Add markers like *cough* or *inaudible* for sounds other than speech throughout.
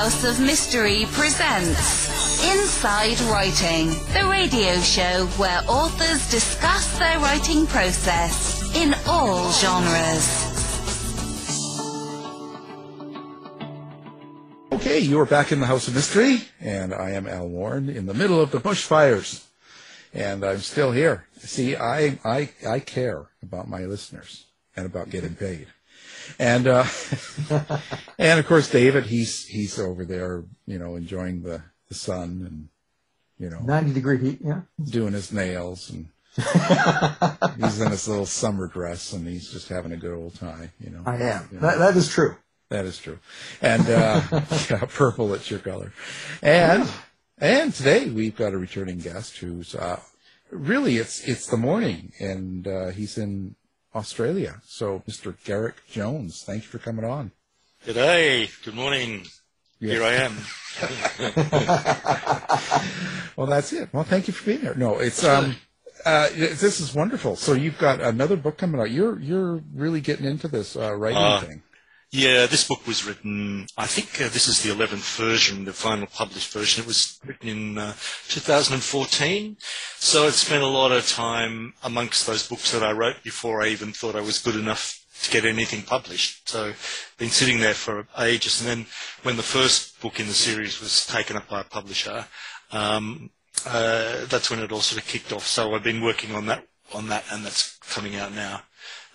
House of Mystery presents Inside Writing, the radio show where authors discuss their writing process in all genres. Okay, you are back in the House of Mystery, and I am Al Warren in the middle of the bushfires, and I'm still here. See, I I I care about my listeners and about getting paid, and uh, *laughs* and of course David, he's he's over there, you know, enjoying the the sun and you know 90 degree heat, yeah. doing his nails and. *laughs* he's in his little summer dress and he's just having a good old time, you know. I am. You know. That, that is true. That is true. And uh, *laughs* yeah, purple, it's your color. And and today we've got a returning guest who's uh, really it's it's the morning, and uh, he's in Australia. So, Mr. Garrick Jones, thank you for coming on. Good day. good morning. Here I am. *laughs* Well, that's it. Well, thank you for being here. No, it's um. Uh, this is wonderful. So you've got another book coming out. You're you're really getting into this uh, writing Uh, thing. Yeah, this book was written, I think uh, this is the 11th version, the final published version. It was written in uh, 2014. So I'd spent a lot of time amongst those books that I wrote before I even thought I was good enough to get anything published. So been sitting there for ages. And then when the first book in the series was taken up by a publisher, um, uh, that's when it all sort of kicked off. So I've been working on that, on that, and that's coming out now,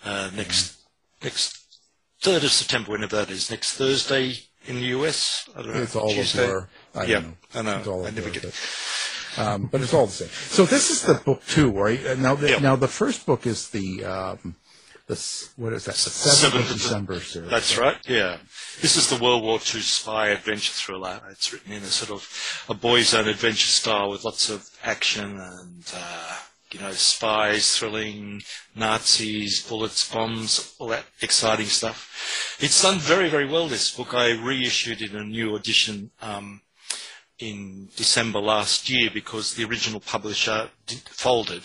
uh, next, next 3rd of September, whenever that is, next Thursday in the US. I don't know. It's all Tuesday. blur. I yeah, know. I know. It's all I never get but, um, but it's all the same. So this is the book two, right? Uh, Now, the, Yeah. now the first book is the um, the what is that? The seventh of December series. That's right. Yeah, this is the World War II spy adventure thriller. It's written in a sort of a boys' own adventure style with lots of action and uh, you know spies, thrilling, Nazis, bullets, bombs, all that exciting stuff. It's done very very well. This book I reissued in a new edition. Um, in December last year because the original publisher folded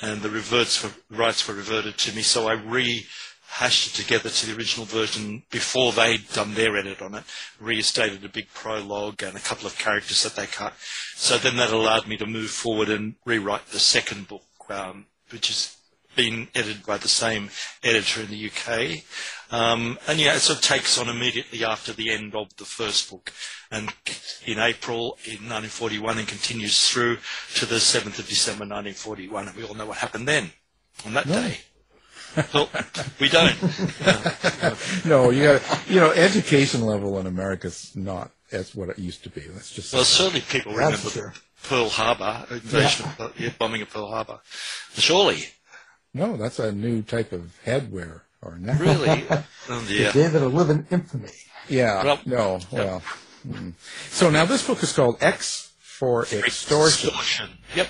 and the were, rights were reverted to me. So I rehashed it together to the original version before they'd done their edit on it, restated a big prologue and a couple of characters that they cut. So then that allowed me to move forward and rewrite the second book, um, which has been edited by the same editor in the UK. Um, and yeah, it sort of takes on immediately after the end of the first book, and in April in 1941, and continues through to the 7th of December 1941, and we all know what happened then on that day. well, we don't. *laughs* No, you got you know, education level in America's not as what it used to be. Let's just Well, certainly people That's remember. Pearl Harbor invasion, of, yeah, bombing of Pearl Harbor. Surely, no, that's a new type of headwear or neck. really. *laughs* oh The dear. day that'll live in infamy. Yeah. Well, no. Well. mm. So now this book is called X for Extortion. Extortion. Yep.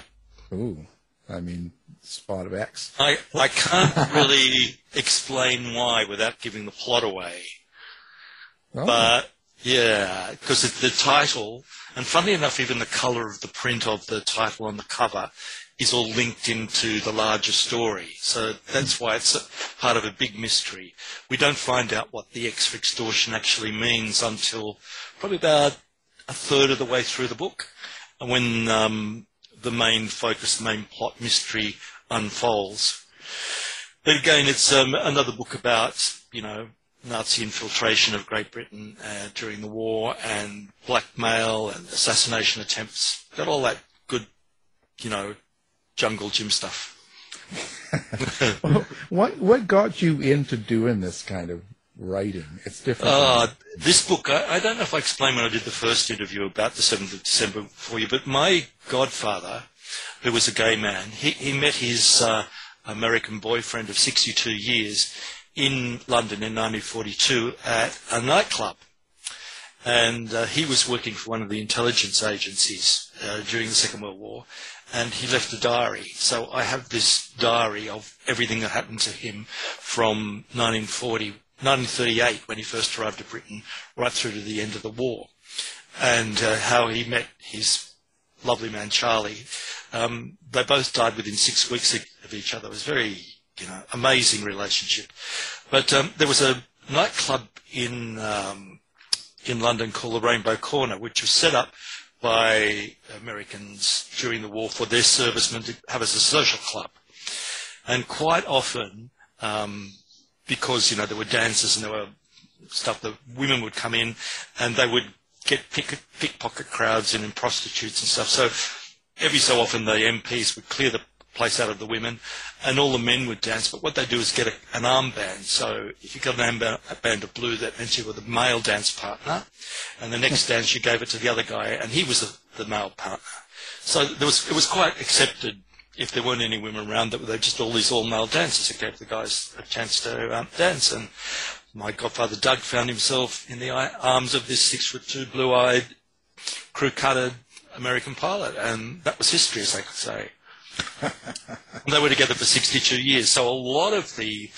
Ooh, I mean, spot of X. I, I can't really explain why without giving the plot away. Oh, But yeah, because the title, and funnily enough, even the colour of the print of the title on the cover is all linked into the larger story. So that's why it's part of a big mystery. We don't find out what the X for extortion actually means until probably about a third of the way through the book, when um, the main focus, the main plot mystery unfolds. But again, it's um, another book about, you know, Nazi infiltration of Great Britain uh, during the war and blackmail and assassination attempts. Got all that good, you know, jungle gym stuff. *laughs* what what got you into doing this kind of writing? It's different. Uh, this book, I, I don't know if I explained when I did the first interview about the 7th of December for you, but my godfather, who was a gay man, he, he met his uh, American boyfriend of 62 years in London in 1942 at a nightclub. And uh, he was working for one of the intelligence agencies uh, during the Second World War, and he left a diary. So I have this diary of everything that happened to him from 1940, 1938, when he first arrived to Britain, right through to the end of the war, and uh, how he met his lovely man Charlie. Um, they both died within six weeks of of each other. It was very, you know, amazing relationship. But um, there was a nightclub in um, in London called the Rainbow Corner, which was set up by Americans during the war for their servicemen to have as a social club. And quite often, um, because you know there were dances and there were stuff, the women would come in and they would get pick, pickpocket crowds and prostitutes and stuff. So every so often the MPs would clear the place out of the women, and all the men would dance. But what they do is get a, an armband. So if you got an armband of blue, that meant you were the male dance partner, and the next dance you gave it to the other guy, and he was the, the male partner. So there was it was quite accepted if there weren't any women around that they were just all these all male dancers. It gave the guys a chance to um, dance. And my godfather Doug found himself in the arms of this six foot two, blue eyed, crew cutted American pilot, and that was history, as they could say. *laughs* they were together for 62 years, so a lot of the,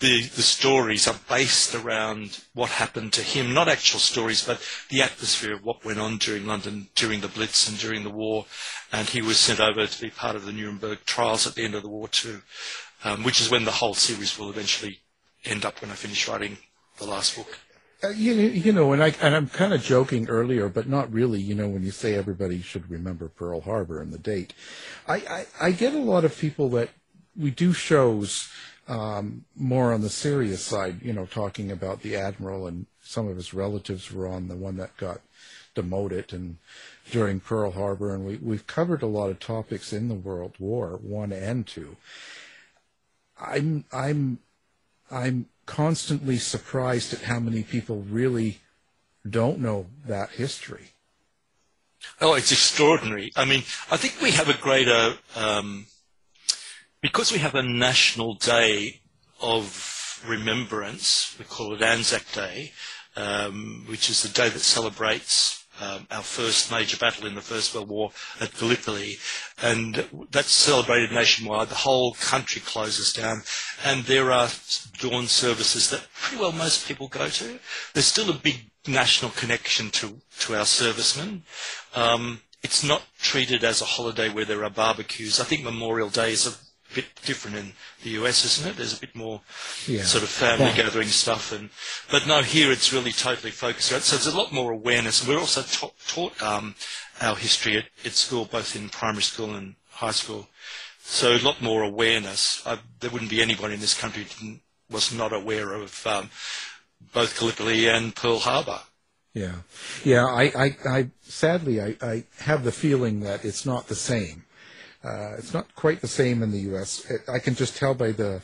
the, the stories are based around what happened to him, not actual stories, but the atmosphere of what went on during London during the Blitz and during the war. And he was sent over to be part of the Nuremberg trials at the end of the war too, um, which is when the whole series will eventually end up when I finish writing the last book. Uh, you, you know, and I and I'm kind of joking earlier, but not really. You know, when you say everybody should remember Pearl Harbor and the date, I I, I get a lot of people that we do shows um, more on the serious side. You know, talking about the admiral and some of his relatives were on the one that got demoted and during Pearl Harbor, and we we've covered a lot of topics in the World War One and Two. I'm I'm I'm constantly surprised at how many people really don't know that history. Oh, it's extraordinary. I mean, I think we have a greater, um, because we have a national day of remembrance, we call it Anzac Day, um, which is the day that celebrates um, our first major battle in the First World War at Gallipoli, and that's celebrated nationwide. The whole country closes down, and there are dawn services that pretty well most people go to. There's still a big national connection to, to our servicemen. Um, it's not treated as a holiday where there are barbecues. I think Memorial Day is a bit different in the US, isn't it? There's a bit more yeah. sort of family yeah. gathering stuff, and but no, here it's really totally focused around. So there's a lot more awareness. We're also taught, taught um, our history at, at, school, both in primary school and high school. So a lot more awareness. I, there wouldn't be anybody in this country who was not aware of um, both Gallipoli and Pearl Harbor. Yeah, yeah. I, I, I sadly, I, I have the feeling that it's not the same uh, it's not quite the same in the U.S. It, I can just tell by the,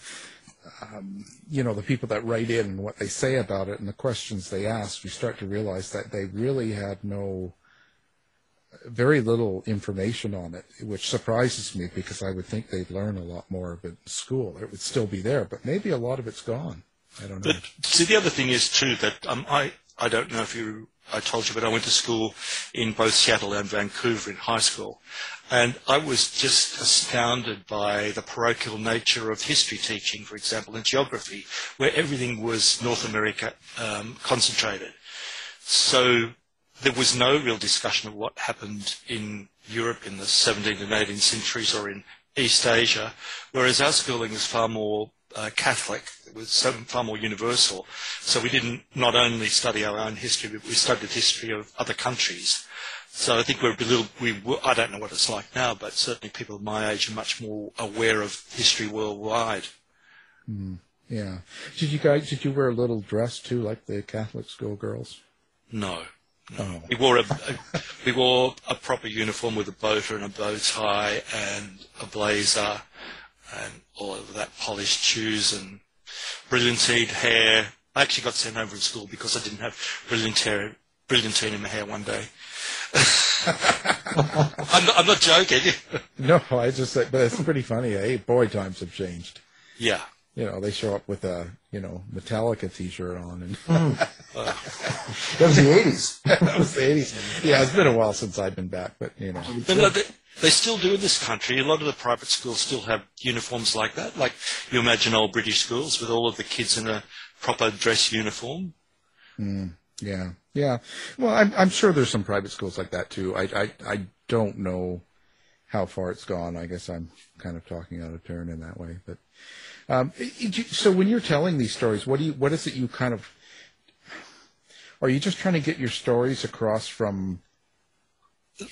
um, you know, the people that write in and what they say about it and the questions they ask. You start to realize that they really had no, very little information on it, which surprises me because I would think they'd learn a lot more of it in school. It would still be there, but maybe a lot of it's gone. I don't know. But see, the other thing is too that um, I I don't know if you I told you, but I went to school in both Seattle and Vancouver in high school. And I was just astounded by the parochial nature of history teaching, for example, and geography, where everything was North America um, concentrated. So there was no real discussion of what happened in Europe in the 17th and 18th centuries or in East Asia, whereas our schooling is far more uh, Catholic. It was so, far more universal. So we didn't not only study our own history, but we studied history of other countries. So I think we're a little, we, I don't know what it's like now, but certainly people of my age are much more aware of history worldwide. Mm, yeah. Did you guys, did you wear a little dress too, like the Catholic schoolgirls? No. no. Oh. We wore a, a, we wore a proper uniform with a boater and a bow tie and a blazer and all of that polished shoes and brilliantine hair. I actually got sent home from school because I didn't have brilliant hair, brilliantine in my hair one day. *laughs* I'm, not, I'm not joking. no, I just but it's pretty funny. Eh? Boy, times have changed. Yeah. You know, they show up with a you know Metallica T-shirt on, and mm. *laughs* that was the '80s. *laughs* that was the '80s. Yeah, it's been a while since I've been back, but you know. But, they, still do in this country. A lot of the private schools still have uniforms like that. Like you imagine old British schools with all of the kids in a proper dress uniform. Mm. Yeah, yeah. Well, I'm, I'm sure there's some private schools like that too. I, I, I don't know how far it's gone. I guess I'm kind of talking out of turn in that way. But um, so when you're telling these stories, what do you, what is it you kind of, Are you just trying to get your stories across from?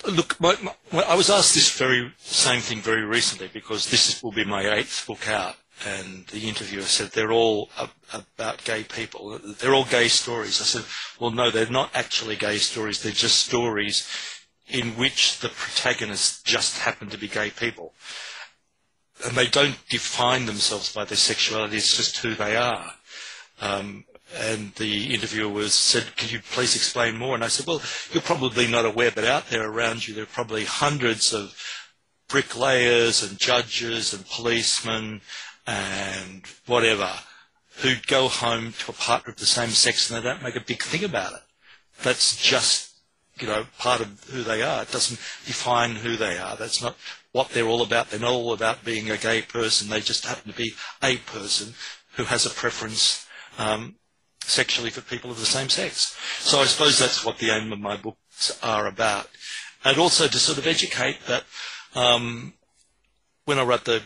Look, my, my, I was asked this very same thing very recently because this is, will be my eighth book out, and the interviewer said they're all about gay people. They're all gay stories. I said, well, no, they're not actually gay stories. They're just stories in which the protagonists just happen to be gay people. And they don't define themselves by their sexuality, it's just who they are. Um, and the interviewer was said, "Can you please explain more?" And I said, "Well, you're probably not aware, but out there around you, there are probably hundreds of bricklayers and judges and policemen and whatever who go home to a partner of the same sex and they don't make a big thing about it. That's just you know part of who they are. It doesn't define who they are. That's not what they're all about. They're not all about being a gay person. They just happen to be a person who has a preference." Um, sexually for people of the same sex. So I suppose that's what the aim of my books are about. And also to sort of educate that um, when I wrote the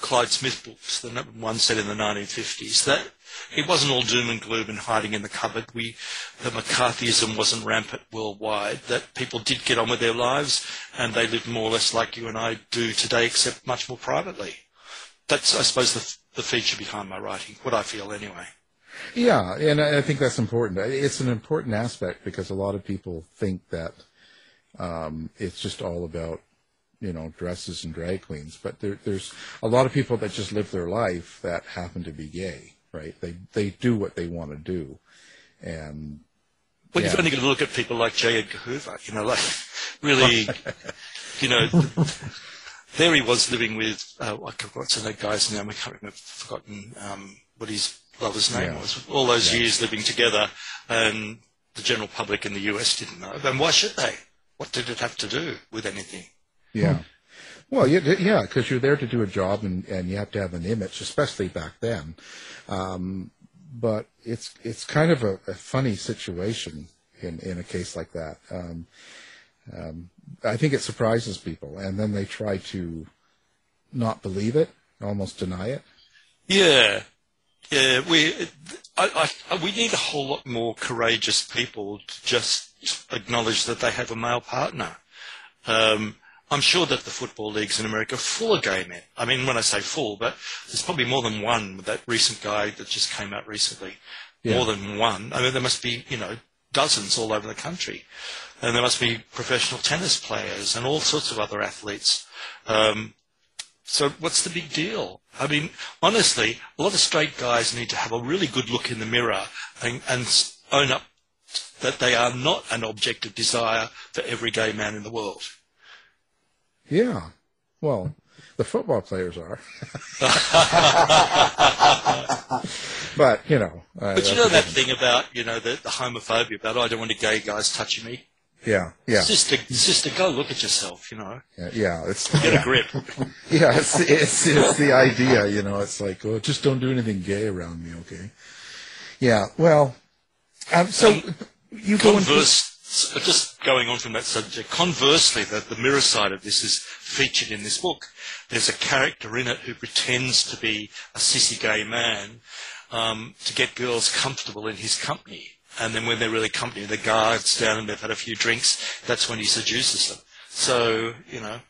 Clyde Smith books, the one set in the 1950s, that it wasn't all doom and gloom and hiding in the cupboard. We, the McCarthyism wasn't rampant worldwide. That people did get on with their lives and they lived more or less like you and I do today, except much more privately. That's, I suppose, the, the feature behind my writing. What I feel anyway. Yeah, and I think that's important. It's an important aspect because a lot of people think that um, it's just all about you know dresses and drag queens, but there, there's a lot of people that just live their life that happen to be gay, right? They they do what they want to do, and well, yeah. you've only got to look at people like J. Edgar Hoover, you know, like really, you know. there he was living with, uh, what's the guy's name? I can't remember, forgotten um, what his his name yeah. was. All those yeah. years living together, and the general public in the US didn't know. Then why should they? What did it have to do with anything? Yeah. Well, yeah, because you're there to do a job, and, and you have to have an image, especially back then. Um, but it's it's kind of a, a, funny situation in, in a case like that. Um, um, I think it surprises people, and then they try to not believe it, almost deny it. Yeah, yeah, we I, I, we need a whole lot more courageous people to just acknowledge that they have a male partner. Um, I'm sure that the football leagues in America are full of gay men. I mean, when I say full, but there's probably more than one. That recent guy that just came out recently, yeah. more than one. I mean, there must be you know dozens all over the country, and there must be professional tennis players and all sorts of other athletes. Um, so what's the big deal? I mean, honestly, a lot of straight guys need to have a really good look in the mirror and, and own up that they are not an object of desire for every gay man in the world. Yeah. Well, the football players are. *laughs* but, you know. Uh, but you know that thing about, you know, the, the homophobia about, oh, I don't want the gay guys touching me? Yeah, yeah. Sister, sister, go look at yourself. You know. Yeah, yeah it's get yeah. a grip. *laughs* yeah, it's, it's it's the idea. You know, it's like, oh, just don't do anything gay around me, okay? Yeah. Well, um, so um, you go converse, into... Just going on from that subject. Conversely, that the mirror side of this is featured in this book. There's a character in it who pretends to be a sissy gay man um, to get girls comfortable in his company and then when they're really company, the guards down and they've had a few drinks, that's when he seduces them. So, you know.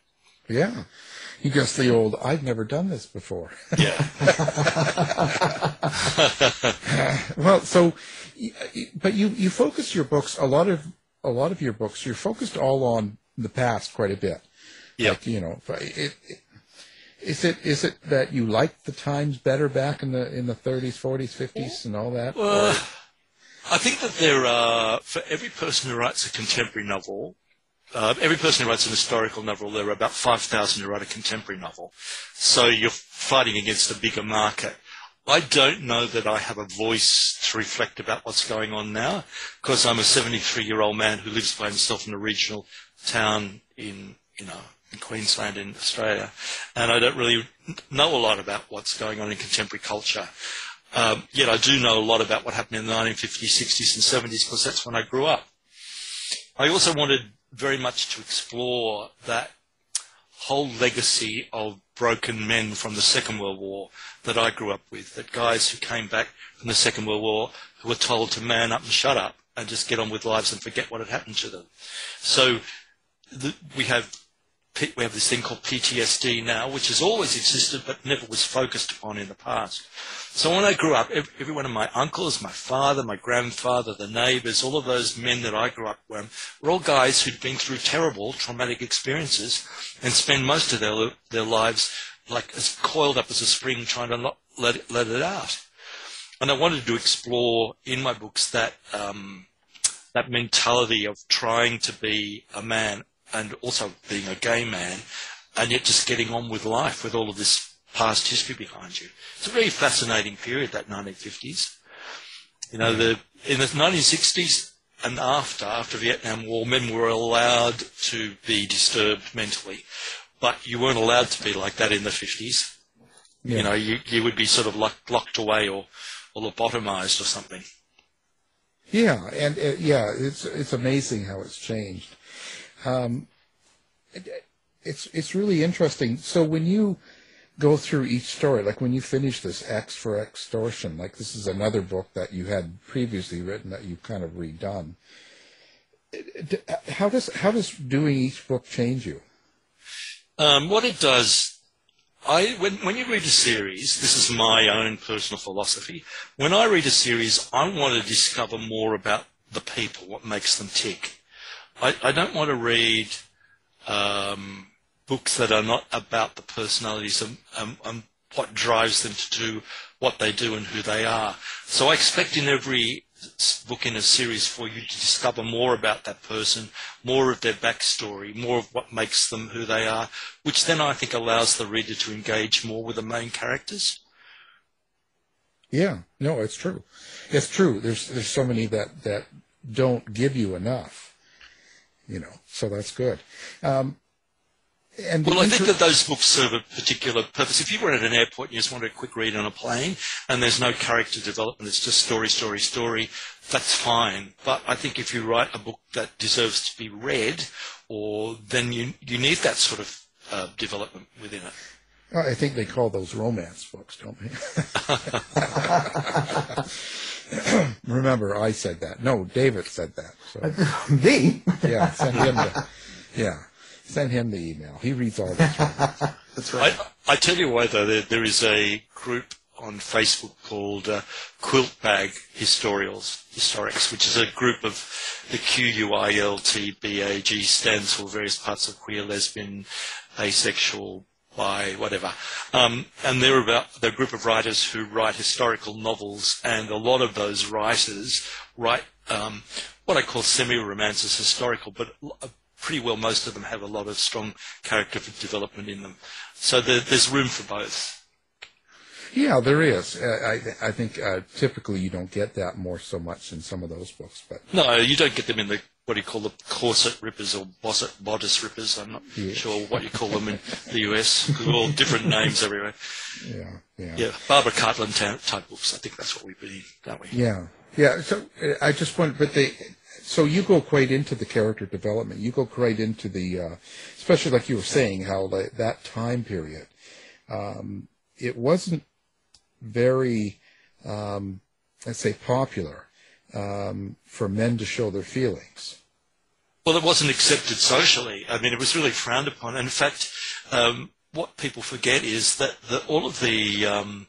Yeah. He gets the old, I've never done this before. Yeah. *laughs* well, so, but you, you focus your books, a lot of, a lot of your books, you're focused all on the past quite a bit. Yeah. Like, you know, it, it, is it is it that you like the times better back in the in the 30s, 40s, 50s, and all that? Well, I think that there are, for every person who writes a contemporary novel, uh, every person who writes an historical novel, there are about 5,000 who write a contemporary novel. So you're fighting against a bigger market. I don't know that I have a voice to reflect about what's going on now, because I'm a 73 year old man who lives by himself in a regional town in, you know, in Queensland in Australia, and I don't really know a lot about what's going on in contemporary culture. Um, yet I do know a lot about what happened in the 1950s, 60s, and 70s because that's when I grew up. I also wanted very much to explore that whole legacy of broken men from the Second World War that I grew up with, that guys who came back from the Second World War who were told to man up and shut up, and just get on with lives and forget what had happened to them. So the, we have we have this thing called PTSD now, which has always existed but never was focused upon in the past. So when I grew up, ev- every one of my uncles, my father, my grandfather, the neighbours, all of those men that I grew up with were all guys who'd been through terrible traumatic experiences and spend most of their their lives like as coiled up as a spring trying to not let it, let it out. And I wanted to explore in my books that um, that mentality of trying to be a man and also being a gay man, and yet just getting on with life with all of this past history behind you. It's a very fascinating period, that 1950s. You know, the in the 1960s and after, after Vietnam War, men were allowed to be disturbed mentally, but you weren't allowed to be like that in the 50s. Yeah. You know, you, you would be sort of locked, locked away or, or lobotomized or something. Yeah, and uh, yeah, it's it's amazing how it's changed. Um, it, it's it's really interesting. So when you go through each story, like when you finish this X for Extortion, like this is another book that you had previously written that you've kind of redone. It- How does how does doing each book change you? Um, what it does, I when when you read a series, this is my own personal philosophy. When I read a series, I want to discover more about the people, what makes them tick. I, I don't want to read um, books that are not about the personalities and, and what drives them to do what they do and who they are. So I expect in every book in a series for you to discover more about that person, more of their backstory, more of what makes them who they are, which then I think allows the reader to engage more with the main characters. Yeah, no, it's true. It's true. There's there's so many that that don't give you enough, you know. So that's good. Um, and the Well, I think that those books serve a particular purpose. If you were at an airport and you just wanted a quick read on a plane and there's no character development, it's just story, story, story, that's fine. But I think if you write a book that deserves to be read, or then you, you need that sort of uh, development within it. I think they call those romance books, don't they? *laughs* *laughs* Remember, I said that. No, David said that. So *laughs* Me? yeah, send him the yeah, send him the email. He reads all this. *laughs* That's right. I, I tell you why, though, there, there is a group on Facebook called uh, Quilt Bag Historials, Historics, which is a group of the Q-U-I-L-T-B-A-G stands for various parts of queer, lesbian, asexual, bi, whatever. Um, and they're about they're a group of writers who write historical novels, and a lot of those writers write um, what I call semi-romances, historical, but pretty well most of them have a lot of strong character development in them. So there, there's room for both. Yeah, there is. Uh, I I think uh, typically you don't get that more so much in some of those books, but No, you don't get them in the what do you call the corset rippers or bosset, bodice rippers. I'm not Yeah. sure what you call them in the US. they're all different names everywhere. yeah, yeah, Yeah, Barbara Cartland type books. I think that's what we've been in, don't we? yeah, yeah. So uh, I just want, but they. So you go quite into the character development. You go quite into the, uh, especially like you were saying, how like, that time period, um, it wasn't very, um, let's say, popular um, for men to show their feelings. Well, it wasn't accepted socially. I mean, it was really frowned upon. And In fact, um, what people forget is that the, all of the um,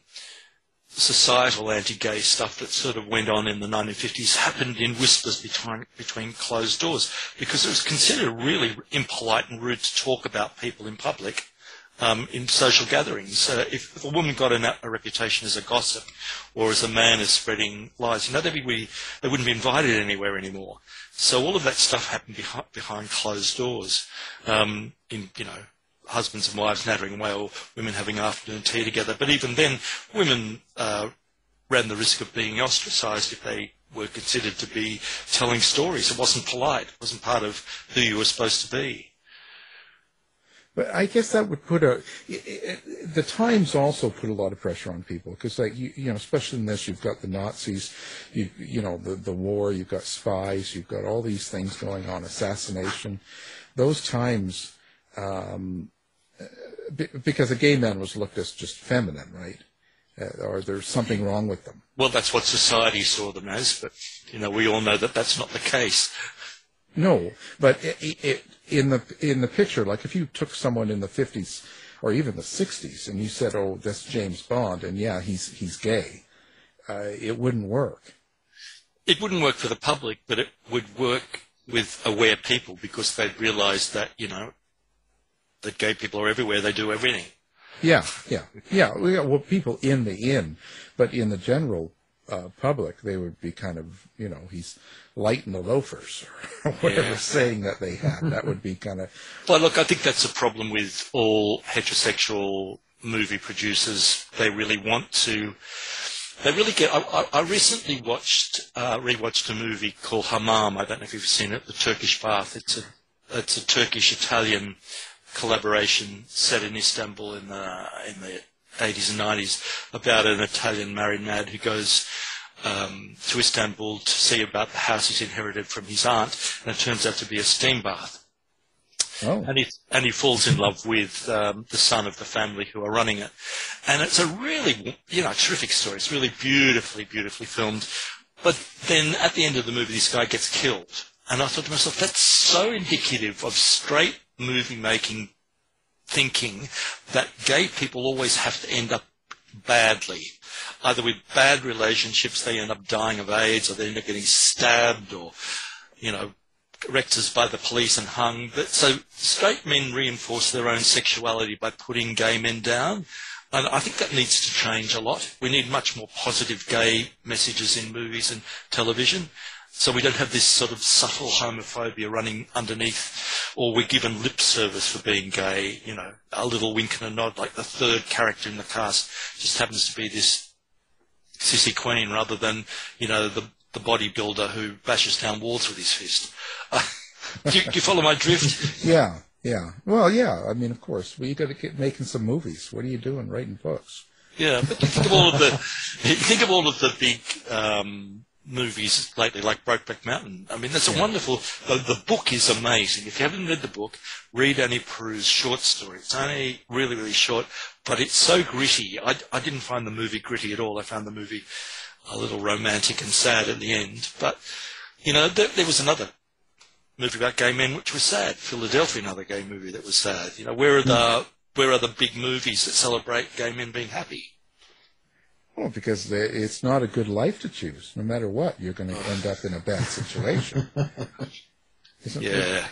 societal anti-gay stuff that sort of went on in the 1950s happened in whispers between, between closed doors because it was considered really impolite and rude to talk about people in public um, in social gatherings. Uh, if, if a woman got a, a reputation as a gossip or as a man as spreading lies, you know, they'd be, they wouldn't be invited anywhere anymore. So all of that stuff happened behind, behind closed doors um, in, you know, husbands and wives nattering away or women having afternoon tea together. But even then, women uh, ran the risk of being ostracised if they were considered to be telling stories. It wasn't polite. It wasn't part of who you were supposed to be. But I guess that would put a. i- i- The times also put a lot of pressure on people because, like you, you know, especially in this, you've got the Nazis, you, you know, the the war, you've got spies, you've got all these things going on, assassination. Those times, um, because a gay man was looked as just feminine, right? uh, or there's something wrong with them. Well, that's what society saw them as, but you know we all know that that's not the case. No, but it, it, in the in the picture, like if you took someone in the fifties or even the sixties and you said, "Oh, that's James Bond," and yeah, he's he's gay, uh, it wouldn't work. It wouldn't work for the public, but it would work with aware people because they'd realise that you know that gay people are everywhere. They do everything. Yeah, yeah, yeah. Well, people in the inn, but in the general uh, public, they would be kind of, you know, he's lighting the loafers or *laughs* whatever Yeah. saying that they had. That would be kind of, *laughs* Well, look, I think that's a problem with all heterosexual movie producers. They really want to. They really get. I, I, recently watched, uh, rewatched a movie called Hamam. I don't know if you've seen it, The Turkish Bath. It's a, it's a Turkish-Italian collaboration set in Istanbul in the in the 80s and 90s about an Italian married man who goes um, to Istanbul to see about the house he's inherited from his aunt, and it turns out to be a steam bath. Oh, and he and he falls in love with um, the son of the family who are running it, and it's a really you know terrific story. It's really beautifully beautifully filmed, but then at the end of the movie, this guy gets killed, and I thought to myself, that's so indicative of straight movie making thinking that gay people always have to end up badly. Either with bad relationships, they end up dying of AIDS, or they end up getting stabbed, or, you know, rectors by the police and hung. But, so straight men reinforce their own sexuality by putting gay men down. And I think that needs to change a lot. We need much more positive gay messages in movies and television. So we don't have this sort of subtle homophobia running underneath, or we're given lip service for being gay, you know, a little wink and a nod, like the third character in the cast just happens to be this sissy queen rather than, you know, the, the bodybuilder who bashes down walls with his fist. *laughs* do, you, do you follow my drift? *laughs* yeah, yeah. Well, yeah. I mean, of course. Well, you got to get making some movies. What are you doing? Writing books? Yeah, but think of all of the *laughs* think of all of the big um, movies lately, like Brokeback Mountain. I mean, that's a wonderful. The, the book is amazing. If you haven't read the book, read Annie Proulx's short story. It's only really, really short, but it's so gritty. I, I didn't find the movie gritty at all. I found the movie a little romantic and sad at the end. But you know, there, there was another movie about gay men which was sad. Philadelphia, another gay movie that was sad. You know, where are the mm. where are the big movies that celebrate gay men being happy? Well, because they, it's not a good life to choose. No matter what, you're going to end up in a bad situation. *laughs* Yeah.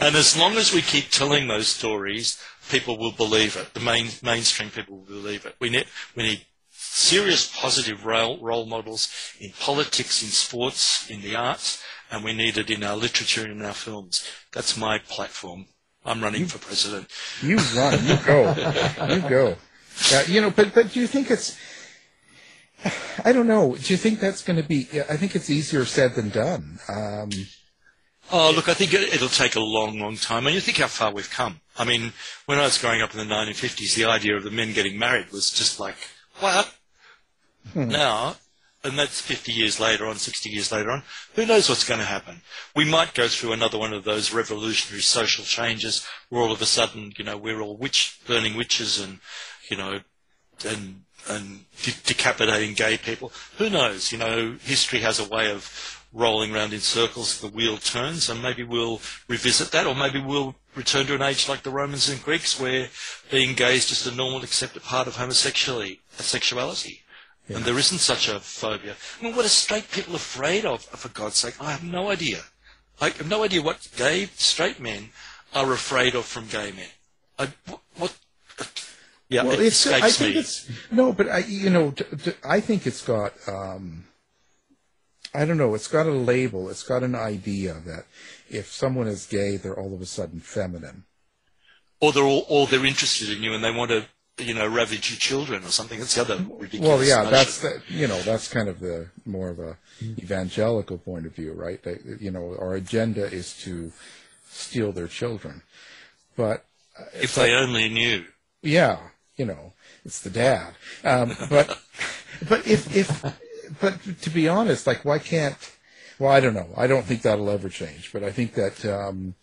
and as long as we keep telling those stories, people will believe it. The main mainstream people will believe it. We need we need serious positive role role models in politics, in sports, in the arts, and we need it in our literature and in our films. That's my platform. I'm running for president. You run, you go, you go. *laughs* Uh, you know, but but do you think it's? I don't know. Do you think that's going to be? I think it's easier said than done. Um, Oh, look, I think it, it'll take a long, long time. And you think how far we've come. I mean, when I was growing up in the 1950s, the idea of the men getting married was just like, what? Now, and that's 50 years later on, 60 years later on, who knows what's going to happen? We might go through another one of those revolutionary social changes where all of a sudden, you know, we're all witch, burning witches and, you know, and, and de- decapitating gay people. Who knows? You know, history has a way of rolling around in circles, the wheel turns, and maybe we'll revisit that, or maybe we'll return to an age like the Romans and Greeks where being gay is just a normal accepted part of homosexuality, sexuality. And there isn't such a phobia. I mean, what are straight people afraid of, uh, for God's sake? I have no idea. I have no idea what gay, straight men are afraid of from gay men. I, what, what yeah, well, it it's. I think me. it's no, but I, you know, t- t- I think it's got. Um, I don't know. It's got a label. It's got an idea that if someone is gay, they're all of a sudden feminine. or they're all, or they're interested in you and they want to, you know, ravage your children or something. That's the other ridiculous. Well, yeah, notion. that's the, you know that's kind of the more of a evangelical point of view, right? They, you know, our agenda is to steal their children, but if they only knew. yeah, you know, it's the dad. Um, but but if if but to be honest, like why can't? Well, I don't know. I don't think that'll ever change. But I think that um,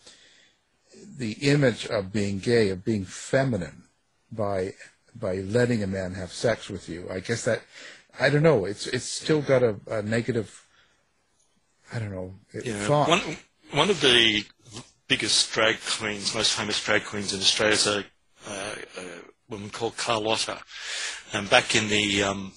the image of being gay, of being feminine, by by letting a man have sex with you. I guess that I don't know. It's it's still got a, a negative. I don't know Yeah. thought. One, one of the biggest drag queens, most famous drag queens in Australia is a, uh, a woman called Carlotta. And back in the um,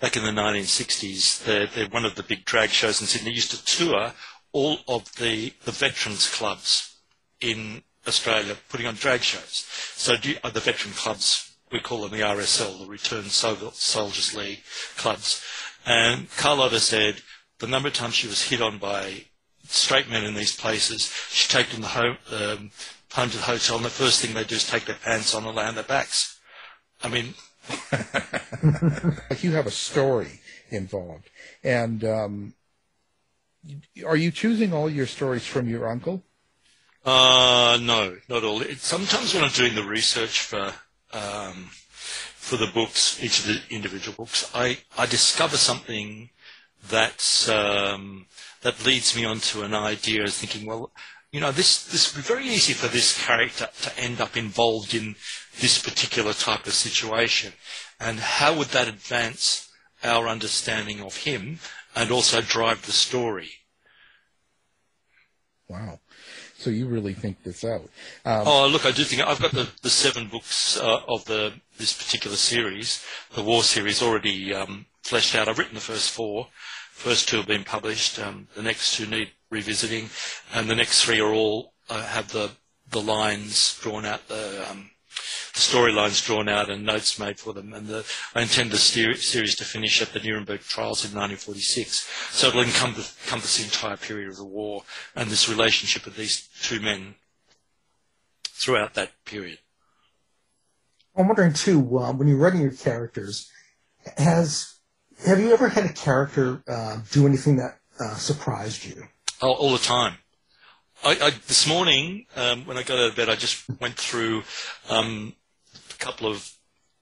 back in the 1960s, they're, they're one of the big drag shows in Sydney. Used to tour all of the, the veterans clubs in Australia, putting on drag shows. So uh, the veteran clubs, we call them the RSL, the Returned Sol- Soldiers League clubs. And Carlotta said the number of times she was hit on by straight men in these places, she'd take them the home, um, home to the hotel, and the first thing they do is take their pants on and lay on their backs. I mean, you have a story involved, and um, are you choosing all your stories from your uncle? Uh, no, not all. It, sometimes when I'm doing the research for um, for the books, each of the individual books, I, I discover something that's um, that leads me onto an idea of thinking, well, you know, this this would be very easy for this character to end up involved in this particular type of situation, and how would that advance our understanding of him and also drive the story? Wow. So you really think this out? Um, Oh, look, I do think I've got the, the seven books uh, of the this particular series, the War series, already um, fleshed out. I've written the first four. First two have been published. Um, the next two need revisiting, and the next three are all uh, have the the lines drawn out, the, um, the storylines drawn out, and notes made for them. And the, I intend the ser- series to finish at the Nuremberg trials in 1946, so it'll encompass, encompass the entire period of the war and this relationship of these two men throughout that period. I'm wondering too, uh, when you're writing your characters, has have you ever had a character uh, do anything that uh, surprised you? Oh, all the time. I, I, this morning, um, when I got out of bed, I just went through um, a couple of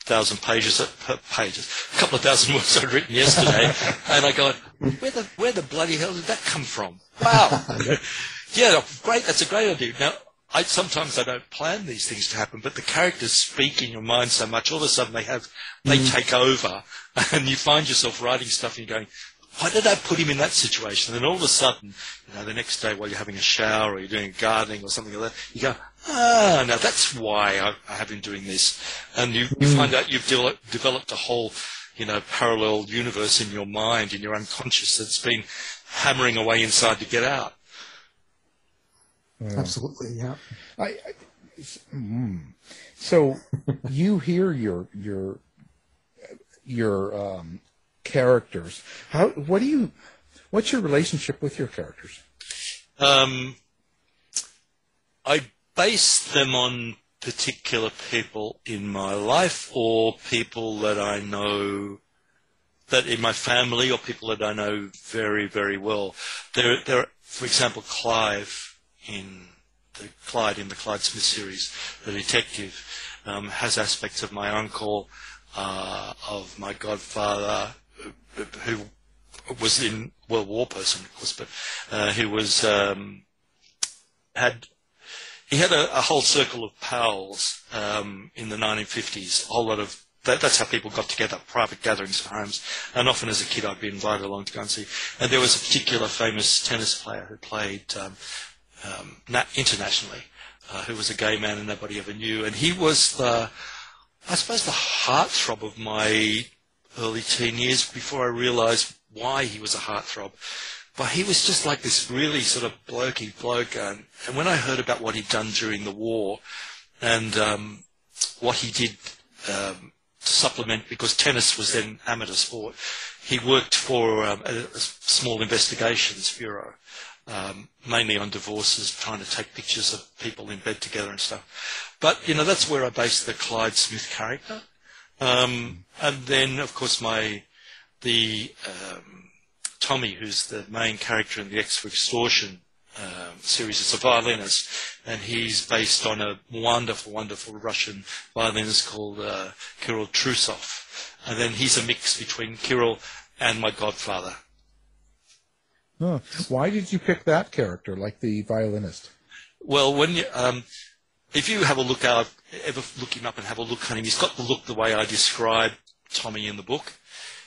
thousand pages, uh, pages, a couple of thousand words I'd written yesterday, *laughs* and I go, where the where the bloody hell did that come from? Wow, *laughs* *laughs* yeah, great. That's a great idea. Now, I sometimes I don't plan these things to happen, but the characters speak in your mind so much. All of a sudden, they have they take over, *laughs* and you find yourself writing stuff, and you're going, why did I put him in that situation? And then all of a sudden, you know, the next day while you're having a shower or you're doing gardening or something like that, you go, ah, now that's why I, I have been doing this. And you, you find out you've de- developed a whole, you know, parallel universe in your mind, in your unconscious that's been hammering away inside to get out. Absolutely, yeah. I, I, mm. so *laughs* you hear your your your um, characters. How? What do you? What's your relationship with your characters? Um, I base them on particular people in my life or people that I know that in my family or people that I know very, very well. There, there, for example, Clive in the Clyde in the Clyde Smith series, the detective, um, has aspects of my uncle, uh, of my godfather, who, was in World War person, of course, but uh, who was um, had he had a, a whole circle of pals um, in the 1950s. A whole lot of that, that's how people got together, private gatherings at homes. And often as a kid, I'd be invited along to go and see. And there was a particular famous tennis player who played um, um, na- internationally, uh, who was a gay man and nobody ever knew. And he was the, I suppose, the heartthrob of my early teen years before I realised why he was a heartthrob. But he was just like this really sort of blokey bloke. And, and when I heard about what he'd done during the war and um, what he did um, to supplement, because tennis was then amateur sport, he worked for um, a, a small investigations bureau, um, mainly on divorces, trying to take pictures of people in bed together and stuff. But, you know, that's where I based the Clyde Smith character. Um, and then, of course, my the um, Tommy, who's the main character in the X for Extortion um, series, is a violinist, and he's based on a wonderful, wonderful Russian violinist called uh, Kirill Troussov. And then he's a mix between Kirill and my godfather. Huh. Why did you pick that character, like the violinist? Well, when you, um, if you have a look out, ever look him up and have a look at him, he's got the look the way I describe Tommy in the book.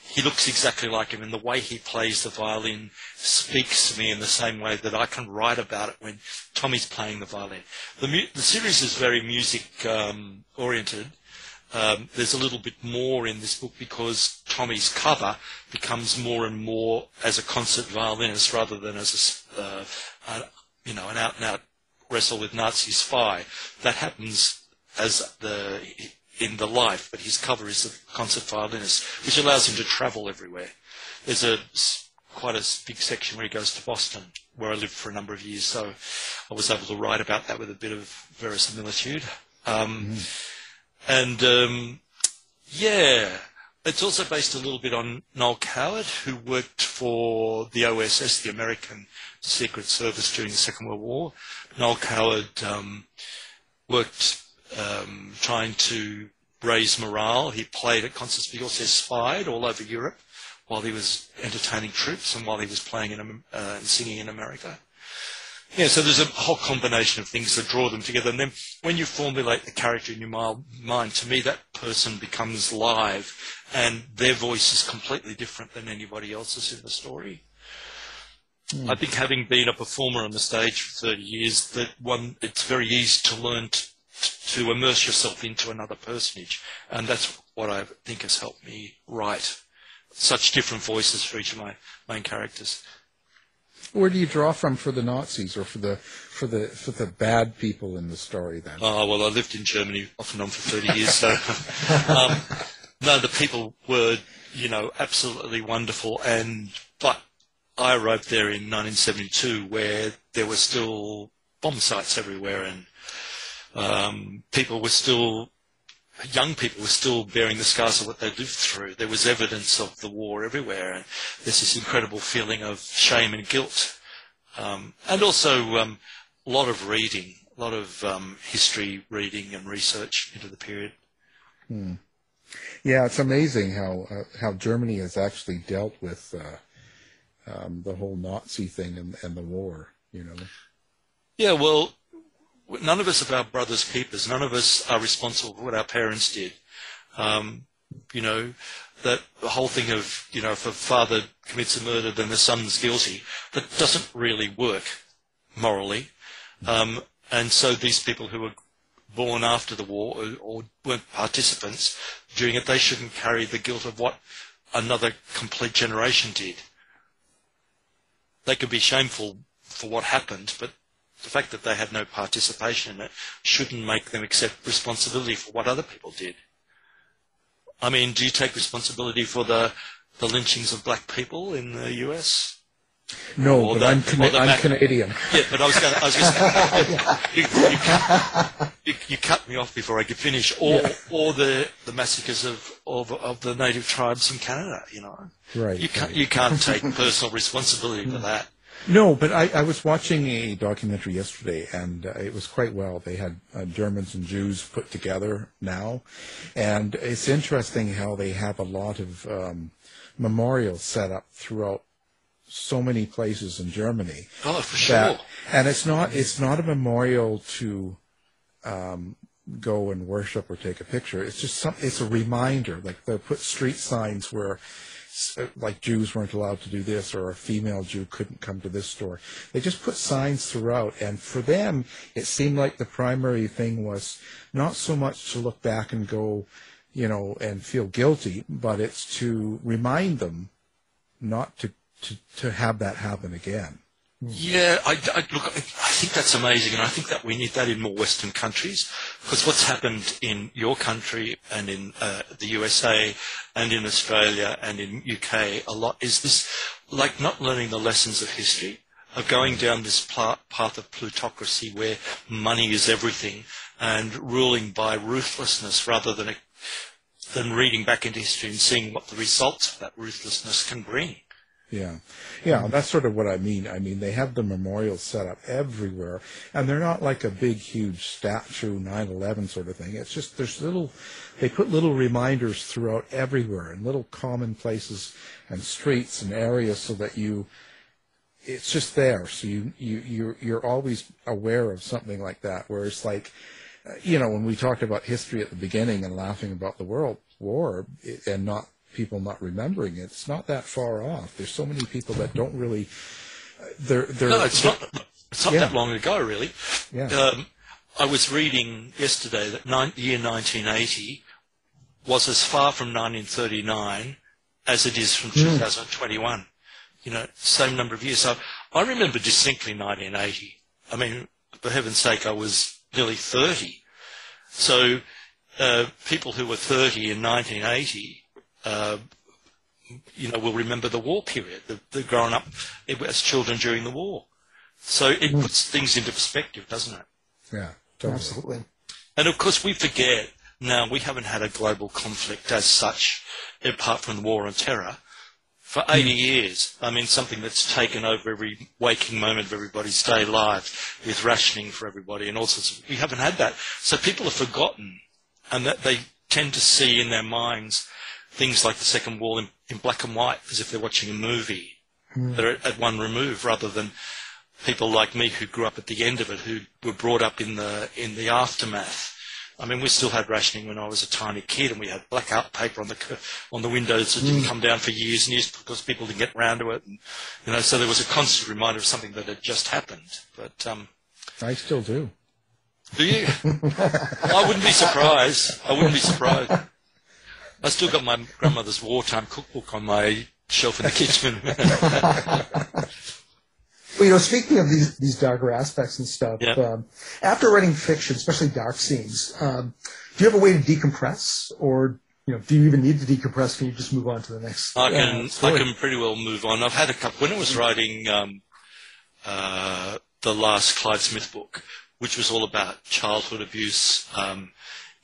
He looks exactly like him, and the way he plays the violin speaks to me in the same way that I can write about it when Tommy's playing the violin. The, mu- the series is very music um, oriented. Um, there's a little bit more in this book because Tommy's cover becomes more and more as a concert violinist rather than as a, uh, a you know, an out and out wrestle with Nazi spy. That happens as the in the life, but his cover is a concert violinist, which allows him to travel everywhere. There's a quite a big section where he goes to Boston, where I lived for a number of years, so I was able to write about that with a bit of verisimilitude. Um, mm. And um, yeah, it's also based a little bit on Noel Coward, who worked for the OSS, the American Secret Service, during the Second World War. Noel Coward um, worked um, trying to raise morale. He played at concerts, but he also spied all over Europe while he was entertaining troops and while he was playing in, uh, and singing in America. Yeah, so there's a whole combination of things that draw them together. And then when you formulate the character in your mind, to me, that person becomes live and their voice is completely different than anybody else's in the story. Mm. I think having been a performer on the stage for 30 years, that one, it's very easy to learn to, to immerse yourself into another personage. And that's what I think has helped me write such different voices for each of my main characters. Where do you draw from for the Nazis or for the for the for the bad people in the story then? Oh well, I lived in Germany off and on for thirty years, so *laughs* um, no, the people were you know absolutely wonderful, and but I arrived there in 1972 where there were still bomb sites everywhere, and um, people were still young people were still bearing the scars of what they lived through. There was evidence of the war everywhere, and there's this incredible feeling of shame and guilt, um, and also um, a lot of reading, a lot of um, history reading and research into the period. Hmm. Yeah, it's amazing how uh, how Germany has actually dealt with uh, um, the whole Nazi thing and, and the war. You know. Yeah, well, none of us are our brother's keepers. None of us are responsible for what our parents did. Um, you know, that the whole thing of, you know, if a father commits a murder, then the son's guilty, that doesn't really work morally. Um, and so these people who were born after the war or, or weren't participants during it, they shouldn't carry the guilt of what another complete generation did. They could be shameful for what happened, but the fact that they had no participation in it shouldn't make them accept responsibility for what other people did. I mean, do you take responsibility for the, the lynchings of black people in the US? No, or but the, I'm, Cana- I'm Canadian. Yeah, but I was going. I was going to say, *laughs* you, you, cut, you, you, cut me off before I could finish. Or, yeah. or the, the massacres of, of of the native tribes in Canada. You know, right? You can't right. you can't take personal responsibility for that. No, but I, I was watching a documentary yesterday, and uh, it was quite well. They had uh, Germans and Jews put together now, and it's interesting how they have a lot of um, memorials set up throughout so many places in Germany. Oh, for sure. and it's not it's not a memorial to um, go and worship or take a picture. It's just some. It's a reminder. Like they put street signs where like Jews weren't allowed to do this or a female Jew couldn't come to this store. They just put signs throughout. And for them, it seemed like the primary thing was not so much to look back and go, you know, and feel guilty, but it's to remind them not to, to, to have that happen again. Yeah, I, I, look, I think that's amazing, and I think that we need that in more Western countries because what's happened in your country and in uh, the USA and in Australia and in UK a lot is this, like not learning the lessons of history, of going down this path of plutocracy where money is everything and ruling by ruthlessness rather than than reading back into history and seeing what the results of that ruthlessness can bring. Yeah. Um, yeah, that's sort of what I mean. I mean, they have the memorials set up everywhere, and they're not like a big, huge statue, 9/11 sort of thing. It's just there's little, they put little reminders throughout everywhere, in little common places and streets and areas, so that you, it's just there. So you you you're you're always aware of something like that. Whereas like uh, you know, when we talked about history at the beginning and laughing about the World War and not people not remembering it, it's not that far off. There's so many people that don't really. They're, they're, No, it's not. It's not Yeah. that long ago, really. Yeah. Um, I was reading yesterday that nine, year 1980 was as far from 1939 as it is from 2021. You know, same number of years. So I remember distinctly 1980. I mean, for heaven's sake, I was nearly 30. So uh, people who were 30 in 1980, uh, you know, will remember the war period. The, the growing up as children during the war. So it puts things into perspective, doesn't it? yeah, totally. Absolutely. And of course, we forget now we haven't had a global conflict as such, apart from the war on terror, for 80 years. I mean, something that's taken over every waking moment of everybody's day life with rationing for everybody and all sorts of. We haven't had that. So people have forgotten, and that they tend to see in their minds things like the Second Wall in, in black and white as if they're watching a movie. that are at one remove rather than people like me who grew up at the end of it, who were brought up in the in the aftermath. I mean, we still had rationing when I was a tiny kid, and we had blackout paper on the on the windows that didn't come down for years and years because people didn't get round to it. And, you know, so there was a constant reminder of something that had just happened. But um, I still do. do you? *laughs* I wouldn't be surprised. I wouldn't be surprised. I still got my grandmother's wartime cookbook on my shelf in the *laughs* kitchen. Well, you know, speaking of these these darker aspects and stuff, Yeah. um, after writing fiction, especially dark scenes, um, do you have a way to decompress, or you know, do you even need to decompress? Can you just move on to the next? I uh, can I can pretty well move on. I've had a couple when I was writing um, uh, the last Clyde Smith book, which was all about childhood abuse um,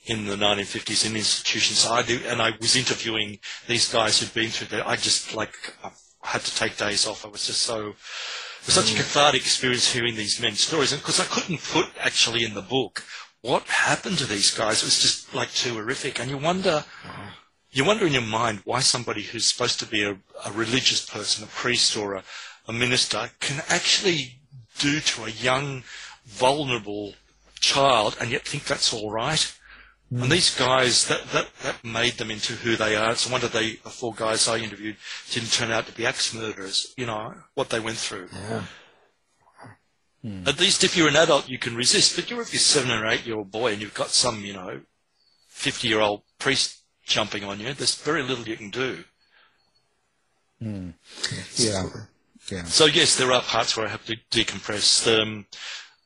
in the 1950s in institutions. I do, and I was interviewing these guys who'd been through that. I just like I had to take days off. I was just so. It was such a mm. cathartic experience hearing these men's stories, and because I couldn't put actually in the book what happened to these guys. It was just like too horrific, and you wonder you wonder in your mind why somebody who's supposed to be a, a religious person, a priest or a, a minister, can actually do to a young, vulnerable child and yet think that's all right. And these guys, that, that, that made them into who they are. It's a wonder they, the four guys I interviewed didn't turn out to be axe murderers, you know, what they went through. At least if you're an adult, you can resist. But you're if you're a seven or eight year old boy and you've got some, you know, 50 year old priest jumping on you, there's very little you can do. Yeah, yeah. So yes, there are parts where I have to decompress. Um,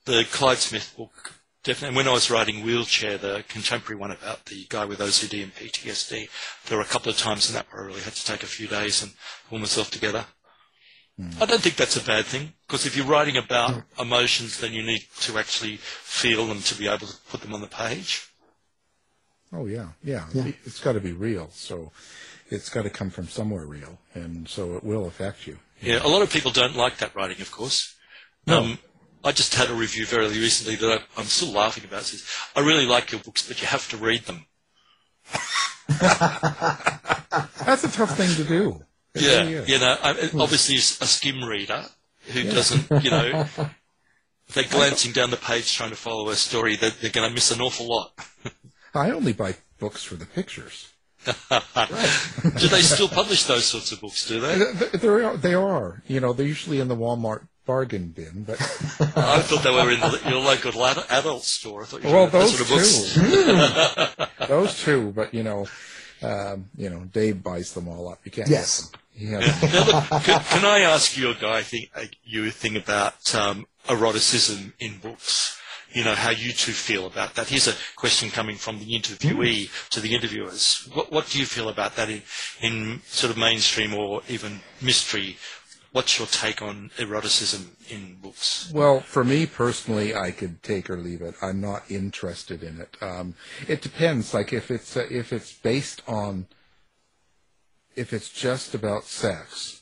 the Clyde Smith book, definitely. When I was writing Wheelchair, the contemporary one about the guy with OCD and PTSD, there were a couple of times in that where I really had to take a few days and pull myself together. I don't think that's a bad thing because if you're writing about emotions, then you need to actually feel them to be able to put them on the page. Oh yeah, yeah. It's got to be real. So it's got to come from somewhere real, and so it will affect you. Yeah, a lot of people don't like that writing, of course. Um, I just had a review very recently that I, I'm still laughing about. It says, I really like your books, but you have to read them. *laughs* That's a tough thing to do. It Yeah, really you know, I, hmm. obviously a skim reader who doesn't, you know, if *laughs* they're glancing down the page trying to follow a story, they're, they're going to miss an awful lot. I only buy books for the pictures. *laughs* do they still publish those sorts of books? Do they? Th- th- They are, they are. You know, they're usually in the Walmart bargain bin, but *laughs* I thought they were in the, your local adult store. I thought you were well, those sort of two, *laughs* *laughs* those two. But you know, um, you know, Dave buys them all up. You can't. Yes. Get them. He has look, can, can I ask you a guy thing, uh, you a thing about um, eroticism in books? You know how you two feel about that. Here's a question coming from the interviewee to the interviewers. What, what do you feel about that in, in sort of mainstream or even mystery? What's your take on eroticism in books? Well, for me personally, I could take or leave it. I'm not interested in it. Um, it depends. Like if it's uh, if it's based on if it's just about sex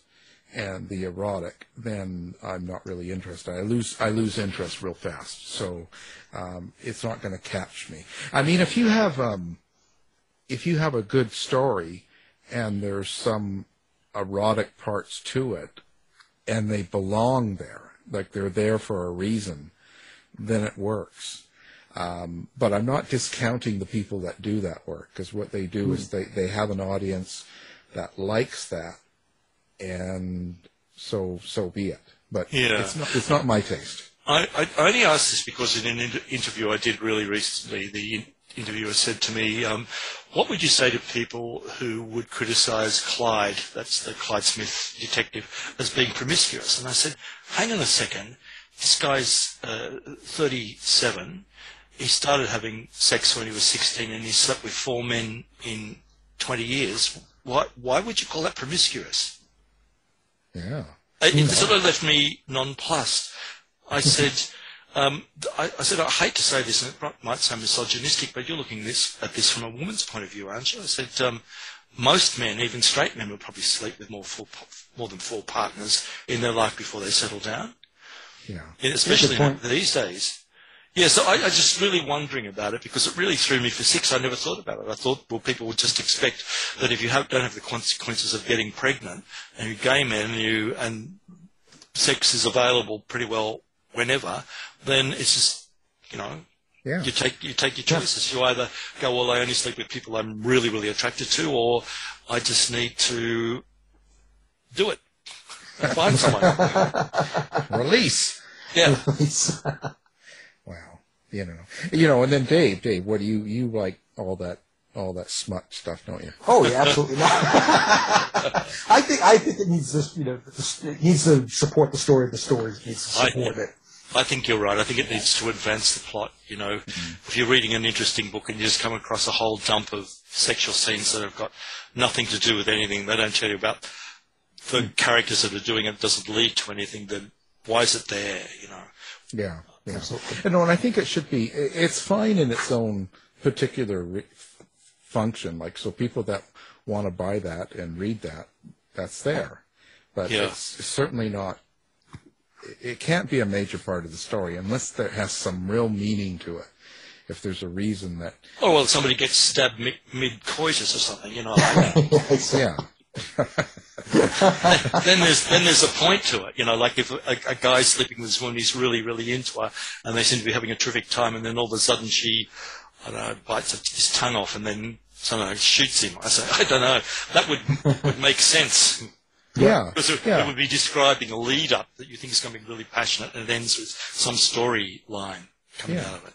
and the erotic, then I'm not really interested. I lose I lose interest real fast. So um, it's not going to catch me. I mean, if you have um, if you have a good story and there's some erotic parts to it, and they belong there, like they're there for a reason, then it works. Um, but I'm not discounting the people that do that work because what they do is they, they have an audience that likes that, and so so be it. But Yeah. it's not it's not my taste. I, I only asked this because in an inter- interview I did really recently, the interviewer said to me, um, "What would you say to people who would criticise Clyde, that's the Clyde Smith detective, as being promiscuous?" And I said, "Hang on a second, this guy's uh, 37. He started having sex when he was 16, and he slept with four men in 20 years. Why why would you call that promiscuous?" Yeah. It, it sort of left me nonplussed. I said, um, I, I said, I hate to say this, and it might- sound misogynistic, but you're looking this, at this from a woman's point of view, aren't you? I said, um, most men, even straight men, will probably sleep with more, four, more than four partners in their life before they settle down, Yeah. and especially these days. Yeah, so I, I just really wondering about it because it really threw me for six. I never thought about it. I thought, well, people would just expect that if you have, don't have the consequences of getting pregnant and you're gay men and you and sex is available pretty well whenever, then it's just you know Yeah. you take you take your choices. You either go, well, I only sleep with people I'm really really attracted to, or I just need to do it. Find someone. *laughs* Release. Yeah. *laughs* Wow. You know. You know. And then Dave, Dave, what do you you like all that all that smut stuff, don't you? Oh yeah, absolutely not. *laughs* I think I think it needs this. You know, it needs to support the story of the story. It needs to I- support it. I think you're right. I think it needs to advance the plot. You know, mm-hmm. if you're reading an interesting book and you just come across a whole dump of sexual scenes that have got nothing to do with anything, they don't tell you about the mm. characters that are doing it. Doesn't lead to anything. Then why is it there? You know. Yeah. Yeah. Absolutely. Know, and I think it should be. It's fine in its own particular re- function. Like so, people that want to buy that and read that, that's there. But Yeah. it's certainly not. It- It can't be a major part of the story unless there has some real meaning to it. If there's a reason that, Oh well, somebody gets stabbed mid, mid coitus or something. You know. Like *laughs* Yeah, yeah, *laughs* then there's then there's a point to it. You know, like if a, a guy's sleeping with this woman, he's really really into her, and they seem to be having a terrific time, and then all of a sudden she, I don't know, bites his tongue off, and then somehow shoots him. I say, *laughs* I don't know. That would would make sense. Yeah, Because it, yeah. it would be describing a lead up that you think is going to be really passionate, and it ends with some storyline coming Yeah. out of it.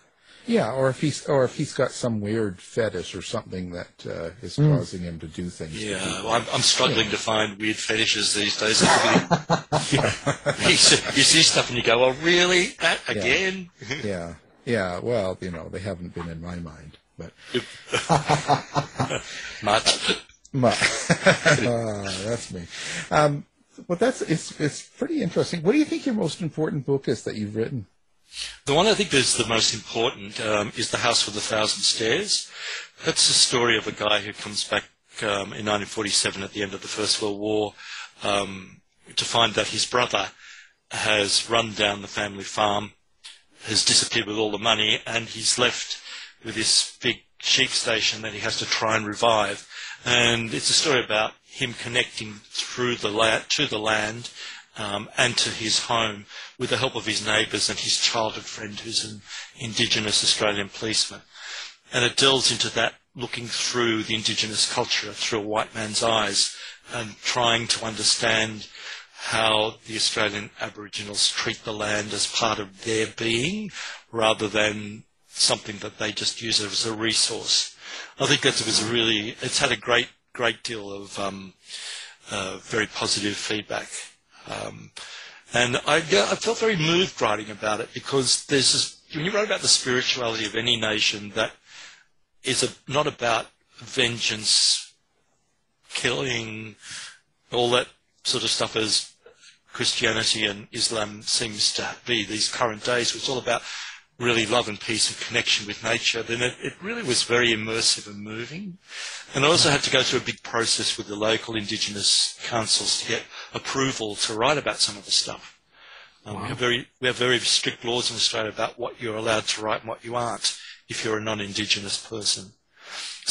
Yeah, or if he's or if he's got some weird fetish or something that uh, is causing him to do things. Yeah, well, I'm, I'm struggling to find weird fetishes these days. *laughs* *laughs* you, see, you see stuff and you go, "Oh, really? That again?" *laughs* yeah, yeah. Well, you know, they haven't been in my mind, but Much. My, *laughs* Ah, that's me. Um, well, that's it's it's pretty interesting. What do you think your most important book is that you've written? The one I think is the most important um, is The House with a Thousand Stairs. That's the story of a guy who comes back um, in 1947 at the end of the First World War um, to find that his brother has run down the family farm, has disappeared with all the money, and he's left with this big sheep station that he has to try and revive. And it's a story about him connecting through the la- to the land um, and to his home with the help of his neighbours and his childhood friend who's an Indigenous Australian policeman. And it delves into that, looking through the Indigenous culture through a white man's eyes and trying to understand how the Australian Aboriginals treat the land as part of their being rather than something that they just use as a resource. I think that was really, it's had a great, great deal of um, uh, very positive feedback. Um, and I, yeah, I felt very moved writing about it because there's this, when you write about the spirituality of any nation that is a, not about vengeance, killing, all that sort of stuff as Christianity and Islam seems to be these current days. It's all about really love and peace and connection with nature. Then it, it really was very immersive and moving. And I also had to go through a big process with the local Indigenous councils to get approval to write about some of the stuff. Um, we, have very, we have very strict laws in Australia about what you're allowed to write and what you aren't if you're a non-Indigenous person.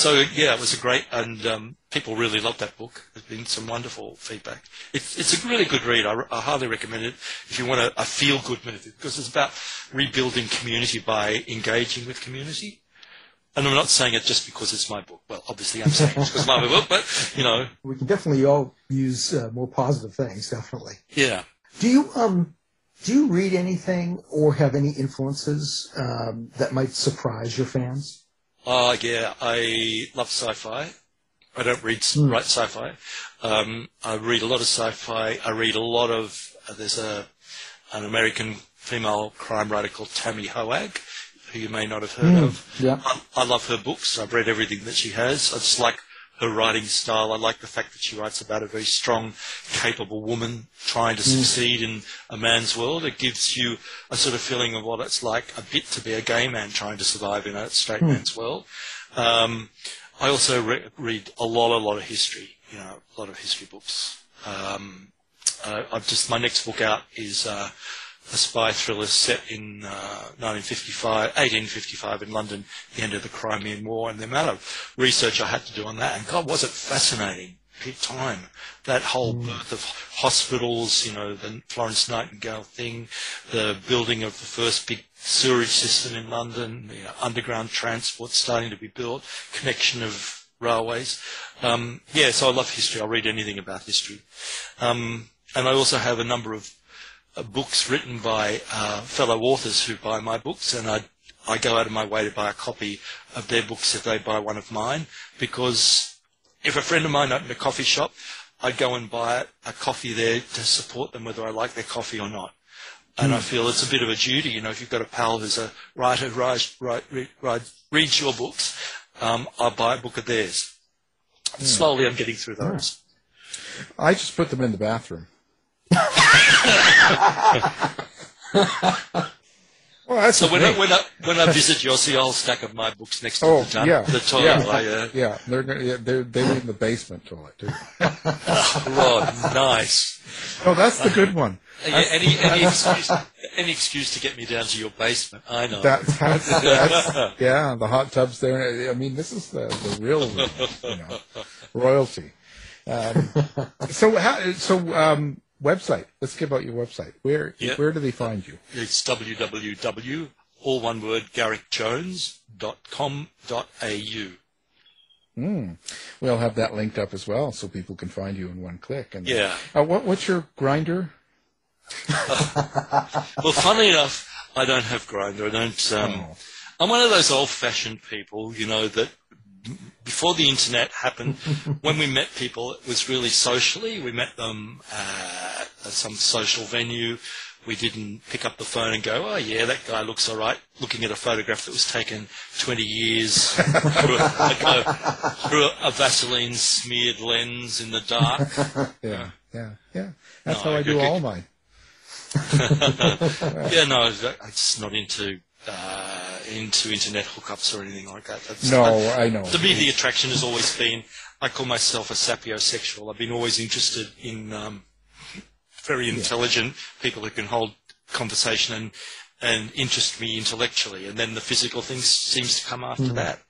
So yeah, it was a great, and um, people really loved that book. There's been some wonderful feedback. It's it's a really good read. I, I highly recommend it if you want a, a feel good movie because it's about rebuilding community by engaging with community. And I'm not saying it just because it's my book. Well, obviously I'm saying it because it's my *laughs* book, but you know, We can definitely all use uh, more positive things, definitely. yeah. Do you um do you read anything or have any influences um, that might surprise your fans? Oh yeah, I love sci-fi. I don't read write sci-fi. Um, I read a lot of sci-fi. I read a lot of. Uh, there's a an American female crime writer called Tami Hoag, who you may not have heard of. Yeah. I, I love her books. I've read everything that she has. I just like her writing style. I like the fact that she writes about a very strong, capable woman trying to succeed in a man's world. It gives you a sort of feeling of what it's like a bit to be a gay man trying to survive in a straight man's world. Um, I also re- read a lot, a lot of history. You know, a lot of history books. Um, uh, I've just my next book out is uh, a spy thriller set in uh, 1955, 1855 in London, the end of the Crimean War, and the amount of research I had to do on that, and God, was it fascinating! Time. That whole birth of hospitals, you know, the Florence Nightingale thing, the building of the first big sewerage system in London, you know, underground transport starting to be built, connection of railways. Um, yeah, so I love history. I'll read anything about history. Um, and I also have a number of books written by uh, fellow authors who buy my books, and I I go out of my way to buy a copy of their books if they buy one of mine, because if a friend of mine opened a coffee shop, I'd go and buy a coffee there to support them, whether I like their coffee or not. And I feel it's a bit of a duty, you know, if you've got a pal who's a writer who writes, write, read, reads your books, um, I'll buy a book of theirs. Slowly I'm getting through those. I just put them in the bathroom. Well, that's So when I, when I when I visit, you'll see a whole stack of my books next to Oh, the, ton- yeah, the toilet. yeah. Like, uh, yeah, they're gonna- yeah, they're they live in the basement toilet too. *laughs* oh, nice. Oh, that's the good one. Yeah, any, any, excuse, any excuse to get me down to your basement, I know. That, that's, *laughs* that's yeah, the hot tubs there. I mean, this is the, the real you know, royalty. Um, so, how, so um, website. Let's give out your website. Where Yeah. where do they find you? It's www, all one word, garrickjones.com.au. Mm. We'll have that linked up as well, so people can find you in one click. And Yeah. Uh, what what's your Grindr? *laughs* Well, funnily enough, I don't have Grindr. I don't. Um, Oh. I'm one of those old-fashioned people, you know, that before the internet happened, *laughs* when we met people, it was really socially. We met them uh, at some social venue. We didn't pick up the phone and go, "Oh yeah, that guy looks all right." Looking at a photograph that was taken 20 years through, a, like a, through a, Vaseline smeared lens in the dark. *laughs* Yeah, yeah, yeah. That's No, how I I do all mine. *laughs* yeah, no, I'm just not into uh, into internet hookups or anything like that. That's, No, I know. to me, the attraction has always been. I call myself a sapiosexual. I've been always interested in um, very intelligent people who can hold conversation and and interest me intellectually, and then the physical thing seems to come after that.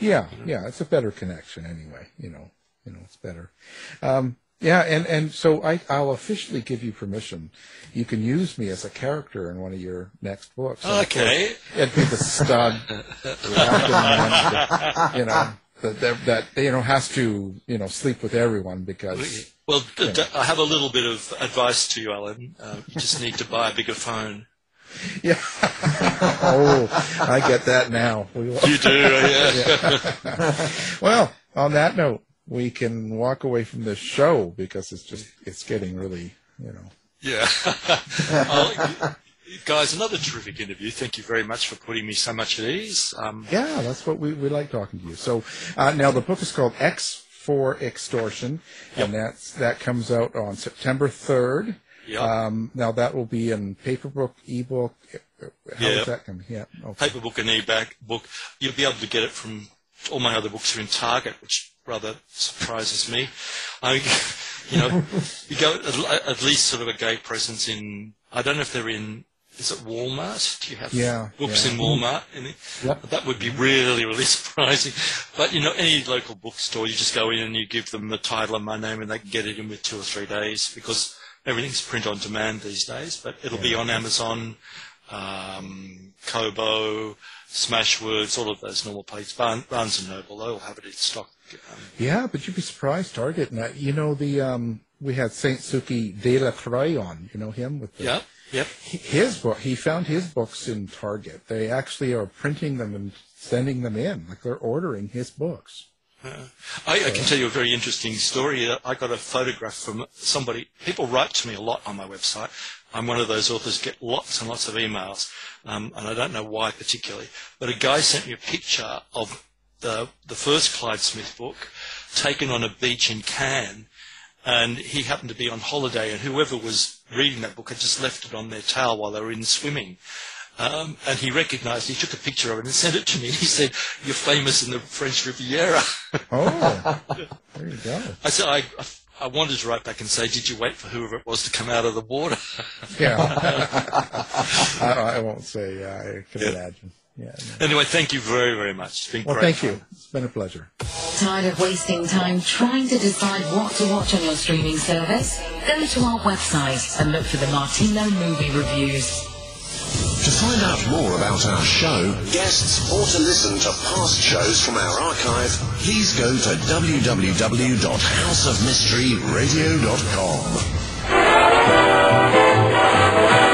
Yeah, yeah, it's a better connection anyway. You know, you know, it's better. Um, yeah, and and so I I'll officially give you permission. You can use me as a character in one of your next books. And of course, Okay. it'd be the stud, man, you know, that, that that you know has to you know sleep with everyone because Well, d- d- I have a little bit of advice to you, Alan. Uh, you just need to buy a bigger phone. yeah. *laughs* oh, I get that now. We will- You do, yeah. *laughs* Well, on that note, we can walk away from this show because it's just it's getting really you know. Yeah. *laughs* Oh, guys, another terrific interview. Thank you very much for putting me so much at ease. Um, Yeah, that's what we, we like talking to you. So uh, now the book is called X for Extortion, and that's that comes out on September third. yeah. Um, now that will be in paperbook, ebook. How does that come? Yeah. Okay. paper book and e-back book. You'll be able to get it from all my other books are in Target, which rather surprises me. I, you know, you go at, least sort of a gay presence in. I don't know if they're in is it Walmart? Do you have Yeah, books yeah. in Walmart? Yep. That would be really, really *laughs* surprising. But you know, any local bookstore, you just go in and you give them the title and my name, and they can get it in with two or three days because everything's print on demand these days. But it'll be on Amazon, um, Kobo, Smashwords, all of those normal places. Barn, Barnes and Noble, they'll have it in stock. Yeah, but you'd be surprised, Target. And, uh, you know, the um, we had Saint Sukie de la Croix on. You know him with the, yeah, yep. his book. He found his books in Target. They actually are printing them and sending them in. Like they're ordering his books. I, I can tell you a very interesting story. Uh, I got a photograph from somebody. People write to me a lot on my website. I'm one of those authors get lots and lots of emails, um, and I don't know why particularly. But a guy sent me a picture of the the first Clyde Smith book, taken on a beach in Cannes, and he happened to be on holiday, and whoever was reading that book had just left it on their towel while they were in swimming. Um, and he recognised, he took a picture of it and *laughs* sent it to me. And he said, "You're famous in the French Riviera." Oh, *laughs* there you go. I said, I, I wanted to write back and say, did you wait for whoever it was to come out of the water? Yeah. *laughs* I, I won't say. Yeah, I can Yeah. imagine. Yeah. no. anyway, thank you very, very much. It's been Well, great. thank fun. you. It's been a pleasure. Tired of wasting time trying to decide what to watch on your streaming service? Go to our website and look for the Martino movie reviews. To find out more about our show, guests, or to listen to past shows from our archive, please go to www.houseofmysteryradio.com.